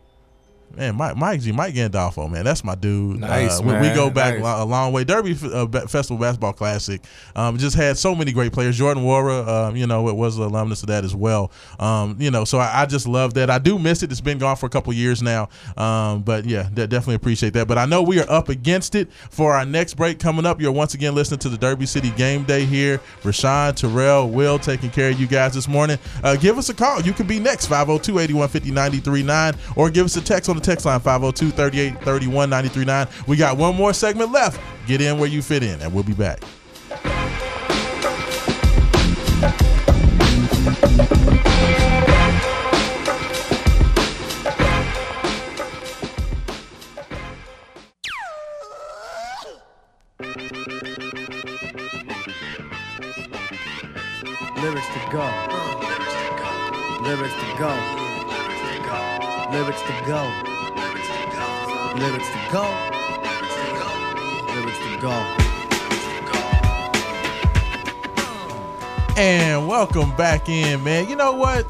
Man, Mike, Mike G, Mike Gandolfo, man, that's my dude. Nice, uh, we- We go back Nice. a long way. Derby uh, Festival Basketball Classic um, just had so many great players. Jordan Nwora, um, you know, it was an alumnus of that as well. Um, you know, so I, I just love that. I do miss it. It's been gone for a couple years now, um, but yeah, de- definitely appreciate that. But I know we are up against it for our next break coming up. You're once again listening to the Derby City Game Day here. Rashawn, Terrell, Will taking care of you guys this morning. Uh, give us a call. You can be next 502 8150 939 or give us a text on the text line 502 38 31 939. We got one more segment left. Get in where you fit in, and we'll be back. Lyrics to go. Lyrics to go. Lyrics to go. Lyrics to go. Lyrics to go. Lyrics to go. And welcome back in, man. You know what?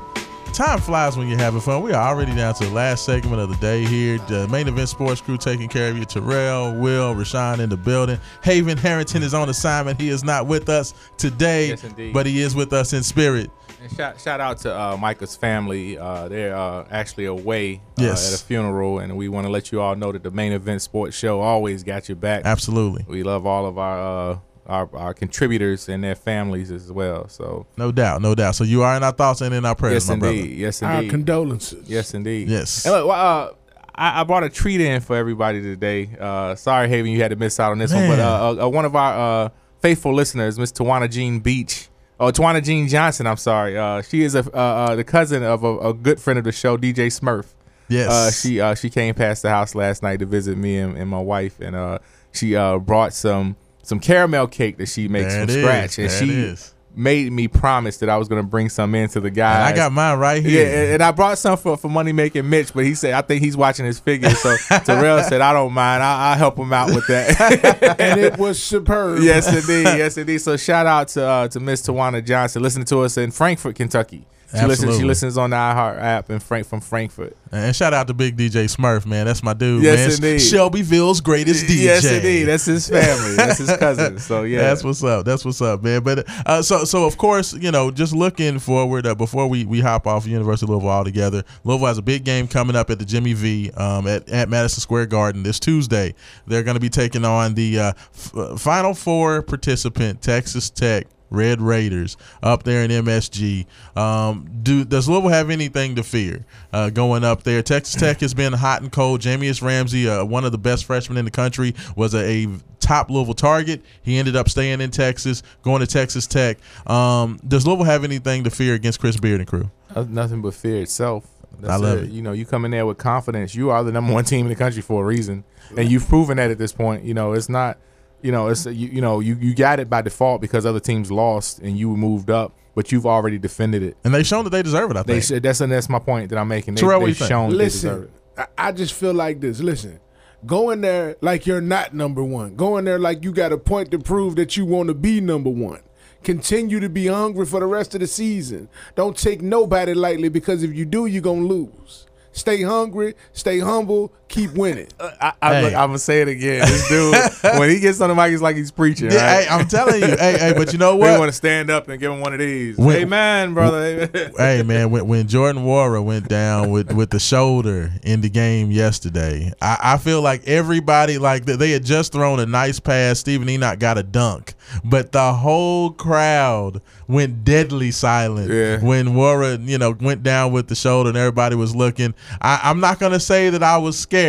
Time flies when you're having fun. We are already down to the last segment of the day here. The main event sports crew taking care of you. Terrell, Will, Rashawn in the building. Haven Harrington is on assignment. He is not with us today, Yes, indeed. but he is with us in spirit. And shout, shout out to uh, Micah's family. Uh, they're uh, actually away uh, Yes. at a funeral, and we want to let you all know that the main event sports show always got your back. Absolutely. We love all of our uh, our, our contributors and their families as well. So No doubt, no doubt. So you are in our thoughts and in our prayers, yes, my indeed. brother. Yes, indeed. Our condolences. yes, indeed. Yes. And look, well, uh, I, I brought a treat in for everybody today. Uh, sorry, Haven, you had to miss out on this one, but uh, uh, one of our uh, faithful listeners, Miss Tawana Jean Beach. Oh, Tawana Jean Johnson. I'm sorry. Uh, she is a, uh, uh, the cousin of a, a good friend of the show, DJ Smurf. Yes. Uh, she uh, she came past the house last night to visit me and, and my wife, and uh, she uh, brought some some caramel cake that she makes There from is. scratch, and she is. Made me promise that I was going to bring some in to the guy. And I got mine right Yeah, here. and- and I brought some for, for Money Making Mitch, but he said I think he's watching his figure. So Terrell said I don't mind. I, I'll help him out with that. and it was superb. yes, indeed. Yes, indeed. So shout out to uh, to Miss Tawana Johnson, listening to us in Frankfort, Kentucky. She listens. She listens on the iHeart app in Frank from Frankfort. And shout out to Big DJ Smurf, man. That's my dude, Yes, man. indeed. Shelbyville's greatest DJ. Yes, indeed. That's his family. That's his cousin. So yeah, That's what's up. That's what's up, man. But uh, so so of course, you know, just looking forward uh, before we we hop off University of Louisville altogether. Louisville has a big game coming up at the Jimmy V um, at at Madison Square Garden this Tuesday. They're going to be taking on the uh, f- uh, Final Four participant Texas Tech. Red Raiders up there in MSG. Um, do does Louisville have anything to fear uh, going up there? Texas Tech has been hot and cold. Jahmi'us Ramsey, uh, one of the best freshmen in the country, was a, a top Louisville target. He ended up staying in Texas, going to Texas Tech. Um, does Louisville have anything to fear against Chris Beard and crew? Uh, nothing but fear itself. That's I love it. it. You know, you come in there with confidence. You are the number one team in the country for a reason, and you've proven that at this point. You know, it's not. You know, it's you, you know you, you got it by default because other teams lost and you moved up, but you've already defended it. And they've shown that they deserve it. I They think. should, that's and that's my point that I'm making. They, Terrell, what they've you think? shown they deserve Listen, it. I, I just feel like this. Listen, go in there like you're not number one. Go in there like you got a point to prove that you want to be number one. Continue to be hungry for the rest of the season. Don't take nobody lightly because if you do, you're gonna lose. Stay hungry, stay humble, keep winning. Uh, I, I, Hey. look, I'm gonna say it again. This dude, when he gets on the mic, he's like he's preaching. Yeah, right? hey, I'm telling you. hey, hey, but you know what? We want to stand up and give him one of these. When- Amen, brother. hey man, when, when Jordan Nwora went down with, with the shoulder in the game yesterday, I, I feel like everybody like they had just thrown a nice pass. Steven Enoch got a dunk, but the whole crowd went deadly silent Yeah. when Nwora, you know, went down with the shoulder and everybody was looking. I, I'm not gonna say that I was scared.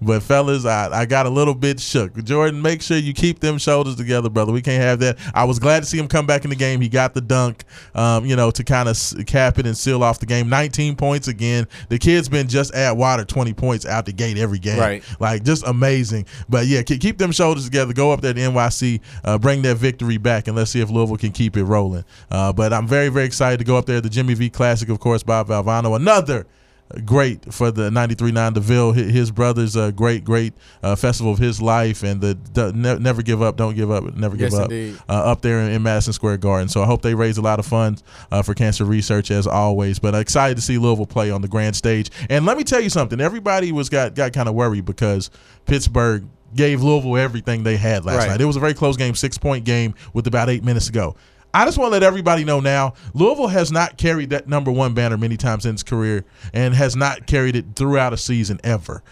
But fellas, I, I got a little bit shook. Jordan, make sure you keep them shoulders together, brother. We can't have that. I was glad to see him come back in the game. He got the dunk, um, you know, to kind of cap it and seal off the game. 19 points again. The kid's been just at water 20 points out the gate every game. Right. Like just amazing. But yeah, keep, keep them shoulders together. Go up there to NYC, uh, bring that victory back, and let's see if Louisville can keep it rolling. Uh, but I'm very, very excited to go up there. The Jimmy V Classic, of course, by Valvano. Another great for the 93.9 The Ville. His brother's a great, great uh, festival of his life, and the, the ne- Never Give Up, Don't Give Up, Never Give Yes, Up uh, up there in, in Madison Square Garden. So I hope they raise a lot of funds uh, for cancer research as always. But excited to see Louisville play on the grand stage. And let me tell you something: everybody was got got kind of worried because Pittsburgh gave Louisville everything they had last Right. night. It was a very close game, six point game with about eight minutes to go. I just want to let everybody know now Louisville has not carried that number one banner many times in its career and has not carried it throughout a season ever.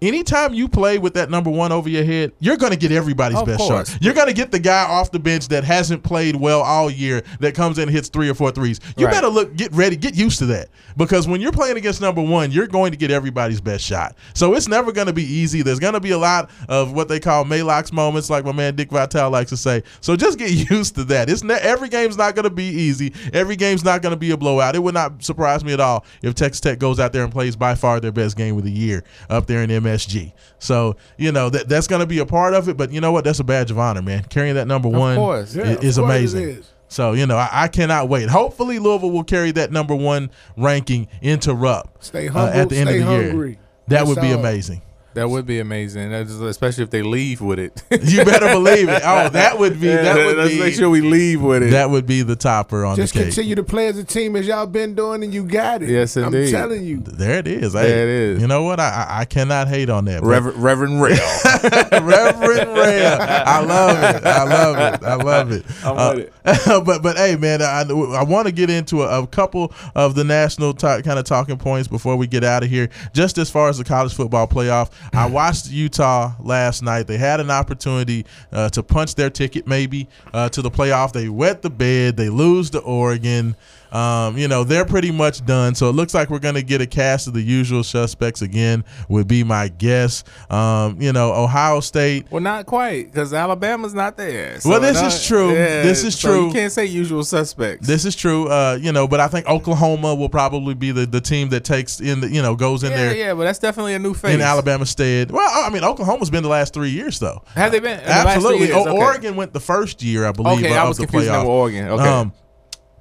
Anytime you play with that number one over your head, you're going to get everybody's Of best course. shot. You're going to get the guy off the bench that hasn't played well all year that comes in and hits three or four threes. You Right. better look, get ready, get used to that because when you're playing against number one, you're going to get everybody's best shot. So it's never going to be easy. There's going to be a lot of what they call Maalox moments, like my man Dick Vitale likes to say. So just get used to that. It's ne- every game's not going to be easy. Every game's not going to be a blowout. It would not surprise me at all if Texas Tech goes out there and plays by far their best game of the year up there in MSG. So you know that that's going to be a part of it. But you know what? That's a badge of honor, man. Carrying that number one course. Yeah, is course amazing. is. So you know, I, I cannot wait. Hopefully, Louisville will carry that number one ranking into Rupp Stay uh, at the end of the hungry. year. That would be all. amazing. That would be amazing, That's- especially if they leave with it. You better believe it. Oh, that would be that would Let's be make sure we leave with it. that would be the topper on Just the cake. continue to play as a team as y'all been doing, and you got it. Yes, indeed. I'm telling you. There it is. Hey, There it is. You know what? I I, I cannot hate on that. but- Reverend, Reverend Rail. Reverend Ray. I love it. I love it. I love it. I'm with Uh, but but hey man, I, I want to get into a, a couple of the national ta- kind of talking points before we get out of here. Just as far as the college football playoff, I watched Utah last night. They had an opportunity uh, to punch their ticket maybe uh, to the playoff. They wet the bed. They lose to Oregon. Um, you know they're pretty much done. So it looks like we're going to get a cast of the usual suspects again. Would be my guess. Um, you know Ohio State. well, not quite, because Alabama's not there. Well, this is true. This is so true. You can't say usual suspects. This is true, uh, you know, but I think Oklahoma will probably be the, the team that takes in the, you know, goes in yeah, there yeah, but that's definitely a new face. in Alabama stead. Well, I mean, Oklahoma's been the last three years though. Have they been? in the last three Absolutely. O- Okay. Oregon went the first year, I believe, Okay, of I was the confusing playoff. Oregon. Okay.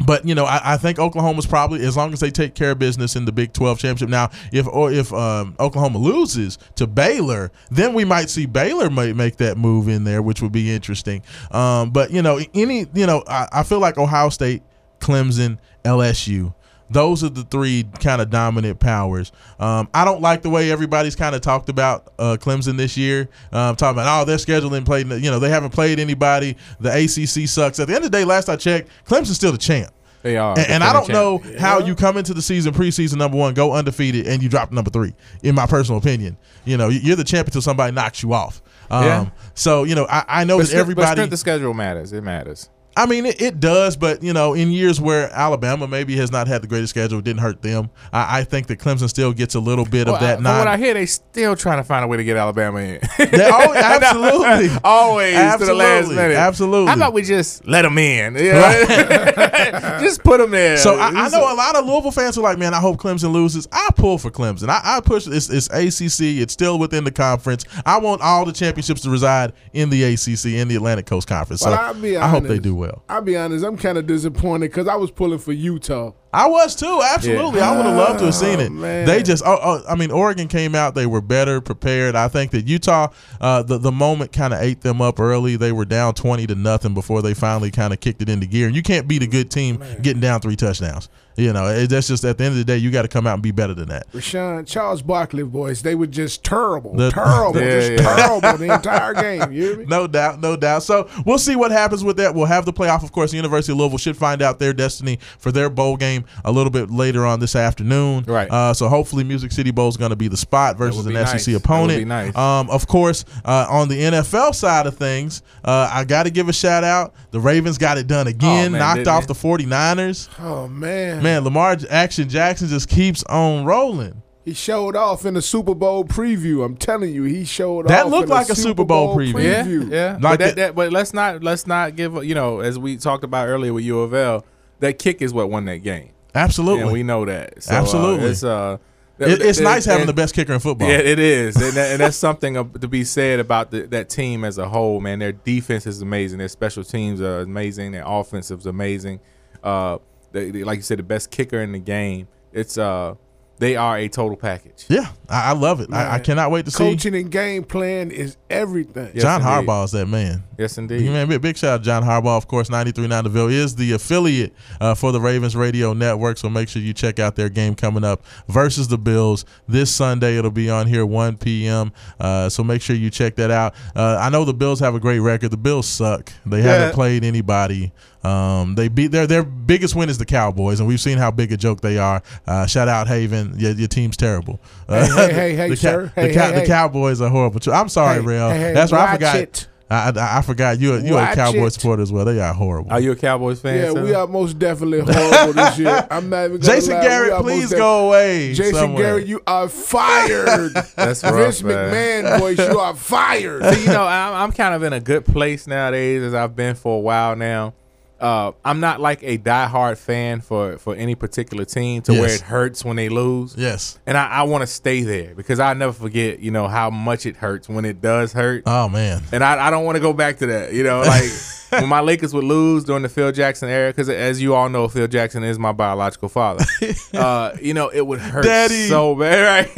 But you know, I, I think Oklahoma's probably as long as they take care of business in the Big Twelve championship. Now, if or if um, Oklahoma loses to Baylor, then we might see Baylor may make that move in there, which would be interesting. Um, but you know, any you know, I, I feel like Ohio State, Clemson, LSU. Those are the three kind of dominant powers. Um, I don't like the way everybody's kind of talked about uh, Clemson this year. Um, talking about, oh, their schedule didn't play. You know, they haven't played anybody. The ACC sucks. At the end of the day, last I checked, Clemson's still the champ. They are. And, and I don't defending know how you come into the season preseason number one, go undefeated, and you drop number three. In my personal opinion, you know you're the champ until somebody knocks you off. Um, Yeah. So you know I, I know But that strength- but everybody. strength of schedule matters. It matters. I mean, it, it does, but you know, in years where Alabama maybe has not had the greatest schedule, it didn't hurt them. I, I think that Clemson still gets a little bit Well, of that. I- from what I hear, they still trying to find a way to get Alabama in. They- oh, absolutely, Always to the last Absolutely. minute. Absolutely. How about we just let them in? Yeah. just put them there. So I, I know a lot of Louisville fans are like, man, I hope Clemson loses. I pull for Clemson. I, I push. It's, it's ACC. It's still within the conference. I want all the championships to reside in the ACC in the Atlantic Coast Conference. So Well, I hope they do well. I'll be honest. I'm kind of disappointed because I was pulling for Utah. I was too. Absolutely, I would have loved to have seen it. man. They just, oh, oh, I mean, Oregon came out. They were better prepared. I think that Utah, uh, the the moment kind of ate them up early. They were down twenty to nothing before they finally kind of kicked it into gear. And you can't beat a good team getting down three touchdowns. You know, it, that's just at the end of the day, you got to come out and be better than that. Rashawn Charles Barkley boys, they were just terrible, The- terrible, Yeah, just yeah. terrible the entire game. You hear me? No doubt, no doubt. So we'll see what happens with that. We'll have the playoff, of course. The University of Louisville should find out their destiny for their bowl game a little bit later on this afternoon. Right. Uh, so hopefully, Music City Bowl is going to be the spot versus an be SEC nice. Would opponent. be nice. Um, of course, uh, on the NFL side of things, uh, I got to give a shout out. The Ravens got it done again, Oh, man, knocked off they? the 49ers. Oh man, Man, Lamar Action Jackson just keeps on rolling. he showed off in the Super Bowl preview. I'm telling you, he showed That off. looked in like a Super Bowl preview. Yeah, preview. yeah. Like but, that, that, but let's not let's not give you know as we talked about earlier with U of L, that kick is what won that game. Absolutely. And we know that. So, uh, Absolutely. it's uh, It- it's and- nice having and- the best kicker in football. Yeah, it is, and, that, and that's something to be said about the, that team as a whole. Man, their defense is amazing. Their special teams are amazing. Their offense is amazing. Uh, they, they- like you said, the best kicker in the game. It's uh, they are a total package. Yeah, I, I love it. I, I cannot wait to see. Coaching and game plan is everything. Yes, John indeed. Harbaugh is that man. Yes, indeed. You man, big, big shout out to John Harbaugh, of course. 93.9 The Ville is the affiliate uh, for the Ravens Radio Network, so make sure you check out their game coming up versus the Bills this Sunday. It'll be on here 1 p.m. Uh, so make sure you check that out. Uh, I know the Bills have a great record. The Bills suck. They haven't played anybody. Um, they beat their their biggest win is the Cowboys, and we've seen how big a joke they are. Uh, shout out Haven, your, your team's terrible. Uh, Hey, hey, hey, hey, the, sir. the, Hey, Cow- hey, the hey. Cowboys are horrible. Too. I'm sorry, Hey, Real. hey, hey, That's right. I forgot. it. I, I, I forgot you. You're a Watch Cowboys supporter as well. They are horrible. Are you a Cowboys fan? Yeah, son? we are most definitely horrible this year. I'm not even Jason lie. Garrett, please def- go away. Jason somewhere. Garrett, you are fired. That's rough, Vince man. McMahon, boys, you are fired. So, you know, I'm, I'm kind of in a good place nowadays, as I've been for a while now. Uh, I'm not like a diehard fan for for any particular team to where it hurts when they lose. Yes. And I, I want to stay there because I never forget, you know, how much it hurts when it does hurt. Oh man. And I, I don't want to go back to that. You know, like when my Lakers would lose during the Phil Jackson era, because as you all know, Phil Jackson is my biological father. uh, you know, it would hurt Daddy. so bad, right?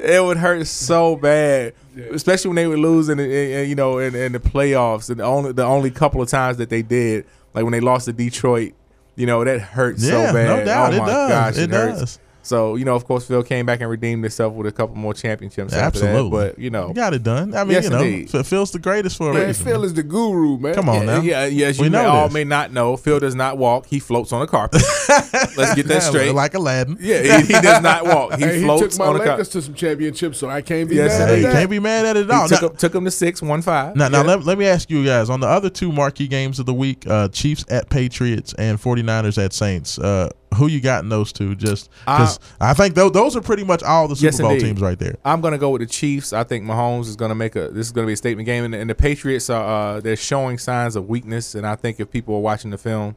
it would hurt so bad, especially when they would lose in, the, in- in, you know in, in the playoffs. And the only the only couple of times that they did, like when they lost to Detroit, you know that hurt Yeah, so no doubt. Oh It does. gosh, It hurts. does. So you know, of course, Phil came back and redeemed himself with a couple more championships. after that. Absolutely. but you know, You got it done. I mean, Yes, you know, indeed. Phil- Phil's the greatest for a Man, reason. Phil is the guru, man. Come on yeah, now. yeah, yes, you We may, know all may not know. Phil does not walk; he floats on a carpet. Let's get that Yeah, straight. Like Aladdin. yeah, he, he does not walk; he Hey, he floats took my on a Lakers carpet. to some championships, so I can't be Yes, mad Hey, at you that. can't be mad at it at all. He took, Now, him, took him to six, one five. now, now Yeah. let, let me ask you guys on the other two marquee games of the week uh, Chiefs at Patriots and 49ers at Saints. Uh, who you got in those two? Just because I think those, those are pretty much all the Super Yes, Bowl indeed. teams right there. I'm gonna go with the Chiefs. I think Mahomes is gonna make a. This is gonna be a statement game, and, and the Patriots are uh, they're showing signs of weakness. And I think if people are watching the film,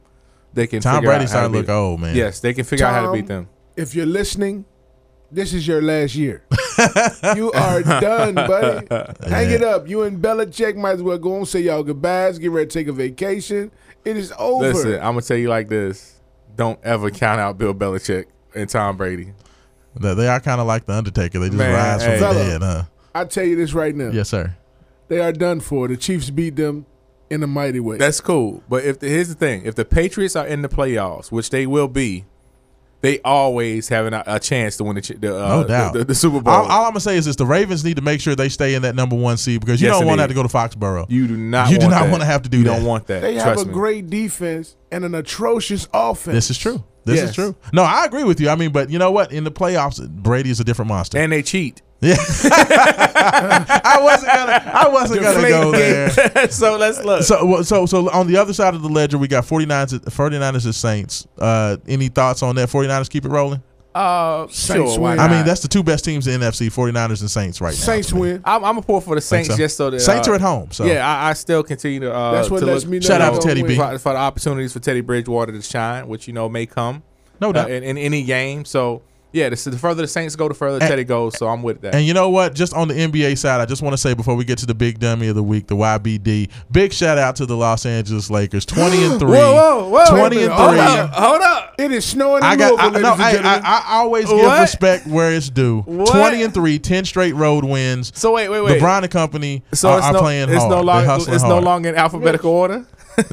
they can. Tom figure Brady starting to look them. old, man. Yes, they can figure out how to beat them. If you're listening, this is your last year. you are done, buddy. Hang it up. You and Belichick might as well go and say y'all goodbyes. Get ready to take a vacation. It is over. Listen, I'm gonna tell you like this: Don't ever count out Bill Belichick and Tom Brady. They, they are kind of like the Undertaker. They just Man, rise from the dead, huh? I tell you this right now. Yes, sir. They are done for. The Chiefs beat them in a mighty way. That's cool. But if the, here's the thing: if the Patriots are in the playoffs, which they will be, they always have an, a chance to win the, the, uh, No doubt. the, the, the Super Bowl. All, all I'm gonna say is this: the Ravens need to make sure they stay in that number one seed because you Yes, don't want to have to go to Foxborough. you do not. You do want not wanna have to do you that. don't want that. they have a me. great defense and an atrocious offense. This is true. This Yes. is true. No, I agree with you. I mean, but you know what? In the playoffs, Brady is a different monster. and they cheat. yeah, I wasn't gonna. I wasn't gonna go there. so let's look. So, so, so on the other side of the ledger, we got 49ers, 49ers and Saints. Uh, any thoughts on that? 49ers keep it rolling. Uh, Saints sure, win. I mean, that's the two best teams in the NFC: 49ers and Saints right now. Saints win. I'm, I'm a pull for the Saints so? just so that Saints uh, are at home. So Yeah, I, I still continue to. Uh, That's what to lets look, me know. Shout out to Teddy. B. for, for the opportunities for Teddy Bridgewater to shine, which you know may come no uh, doubt. in, in any game. So yeah, the, the further the Saints go, the further And- Teddy goes. So I'm with that. And you know what? Just on the NBA side, I just want to say before we get to the big dummy of the week, the YBD, big shout out to the Los Angeles Lakers, twenty and three. whoa, whoa, whoa! twenty and Hold three. up, hold up. It is snowing I got. I, no, I. I, I always give What? respect where it's due. What? Twenty and three, 10 straight road wins. So wait, wait, wait. LeBron and company so are, it's are no, playing it's hard. no They're longer it's no longer in alphabetical order.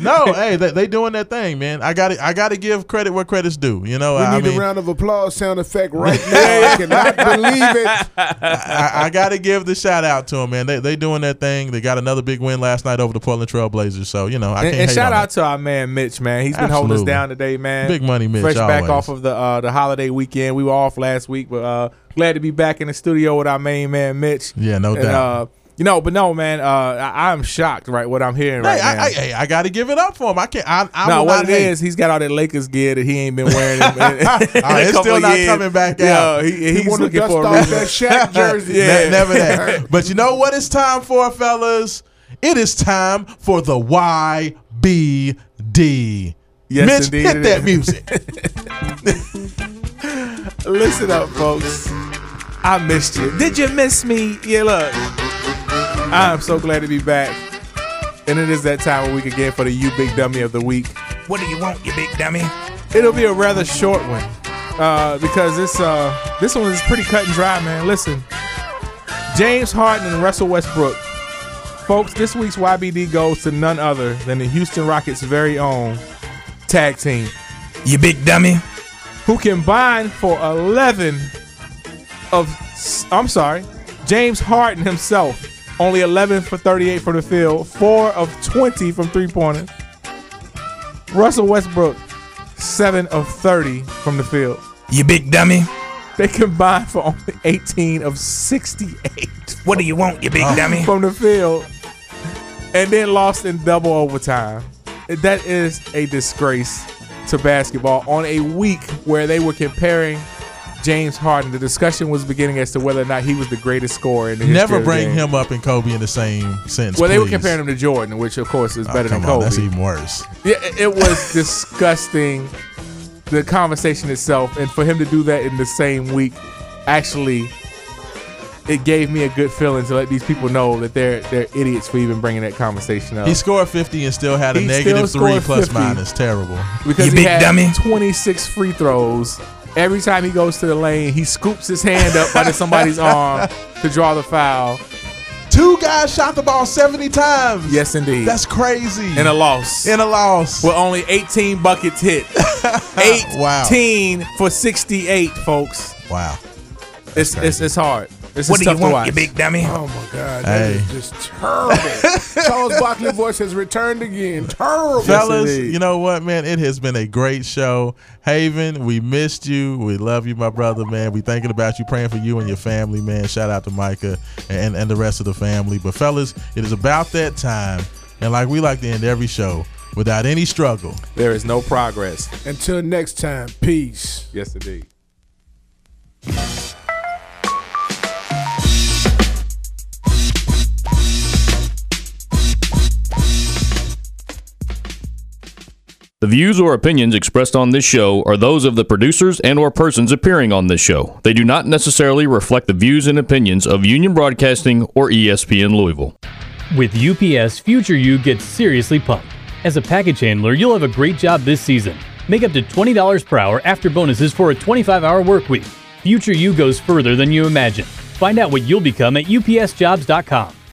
no, hey, they, they doing that thing, man. I got to I got to give credit where credit's due. You know, we I need mean, a round of applause sound effect right now. I cannot believe it. I, I got to give the shout out to them, man. They they doing that thing. They got another big win last night over the Portland Trailblazers. So you know, I And, can't and hate shout on out to our man Mitch, man. He's been holding us down today, man. Big money, Mitch, Fresh back off of the uh, the holiday weekend. We were off last week, but uh, glad to be back in the studio with our main man Mitch. Yeah, no And, doubt. Uh, you know, but no, man. Uh, I, I'm shocked, right? What I'm hearing Hey, right now. I, I, hey, I got to give it up for him. I can't. I, I no, what not it hate. is, he's got all that Lakers gear that he ain't been wearing. In, in, in Uh, it's still not years. coming back Yeah, out. he, He he's want to looking dust for a off reason. that Shaq jersey. Yeah. Ne- never that. But you know what it's time for, fellas? It is time for the YBD. Yes, Mitch, indeed hit it that is. music. Listen up, folks. I missed you. Did you miss me? Yeah, look. I am so glad to be back. And it is that time of week again for the You Big Dummy of the Week. What do you want, you big dummy? it'll be a rather short one uh, because this uh, this one is pretty cut and dry, man. Listen, James Harden and Russell Westbrook, folks. This week's YBD goes to none other than the Houston Rockets' very own tag team. You big dummy. Who combined for 11 of, I'm sorry, James Harden himself, only 11 for 38 from the field, 4 of 20 from three pointers. Russell Westbrook, 7 of 30 from the field. You big dummy. They combined for only 18 of 68. What do you want, you big dummy? From the field. And then lost in double overtime. That is a disgrace to basketball on a week where they were comparing James Harden. The discussion was beginning as to whether or not he was the greatest scorer in the history Never of the bring game. him up and Kobe in the same sentence. Well, they were comparing him to Jordan, which of course is Oh, better come than on, Kobe. that's even worse. Yeah, it- it was disgusting. The conversation itself, and for him to do that in the same week, actually, it gave me a good feeling to let these people know that they're they're idiots for even bringing that conversation up. He scored 50 and still had a He three plus 50. minus. Terrible. because You he big had dummy. 26 free throws. Every time he goes to the lane, he scoops his hand up under somebody's arm to draw the foul. Two guys shot the ball 70 times. Yes, indeed. That's crazy. in a loss. in a loss. with only 18 buckets hit. 18 Wow. for 68, folks. wow. It's, it's it's hard. This What is do tough you to want, watch. you big dummy? Oh my God, that Hey. is just terrible. Charles Barkley voice has returned again. Terrible. Fellas, indeed. you know what, man? It has been a great show. Haven, we missed you. We love you, my brother, man. We thinking about you, praying for you and your family, man. Shout out to Micah and, and the rest of the family. But fellas, it is about that time. And like we like to end every show, without any struggle. There is no progress. Until next time, peace. Yes, indeed. The views or opinions expressed on this show are those of the producers and or persons appearing on this show. They do not necessarily reflect the views and opinions of Union Broadcasting or ESPN Louisville. With UPS, future you gets seriously pumped. As a package handler, you'll have a great job this season. Make up to $20 per hour after bonuses for a 25 hour work week. Future you goes further than you imagine. Find out what you'll become at upsjobs.com.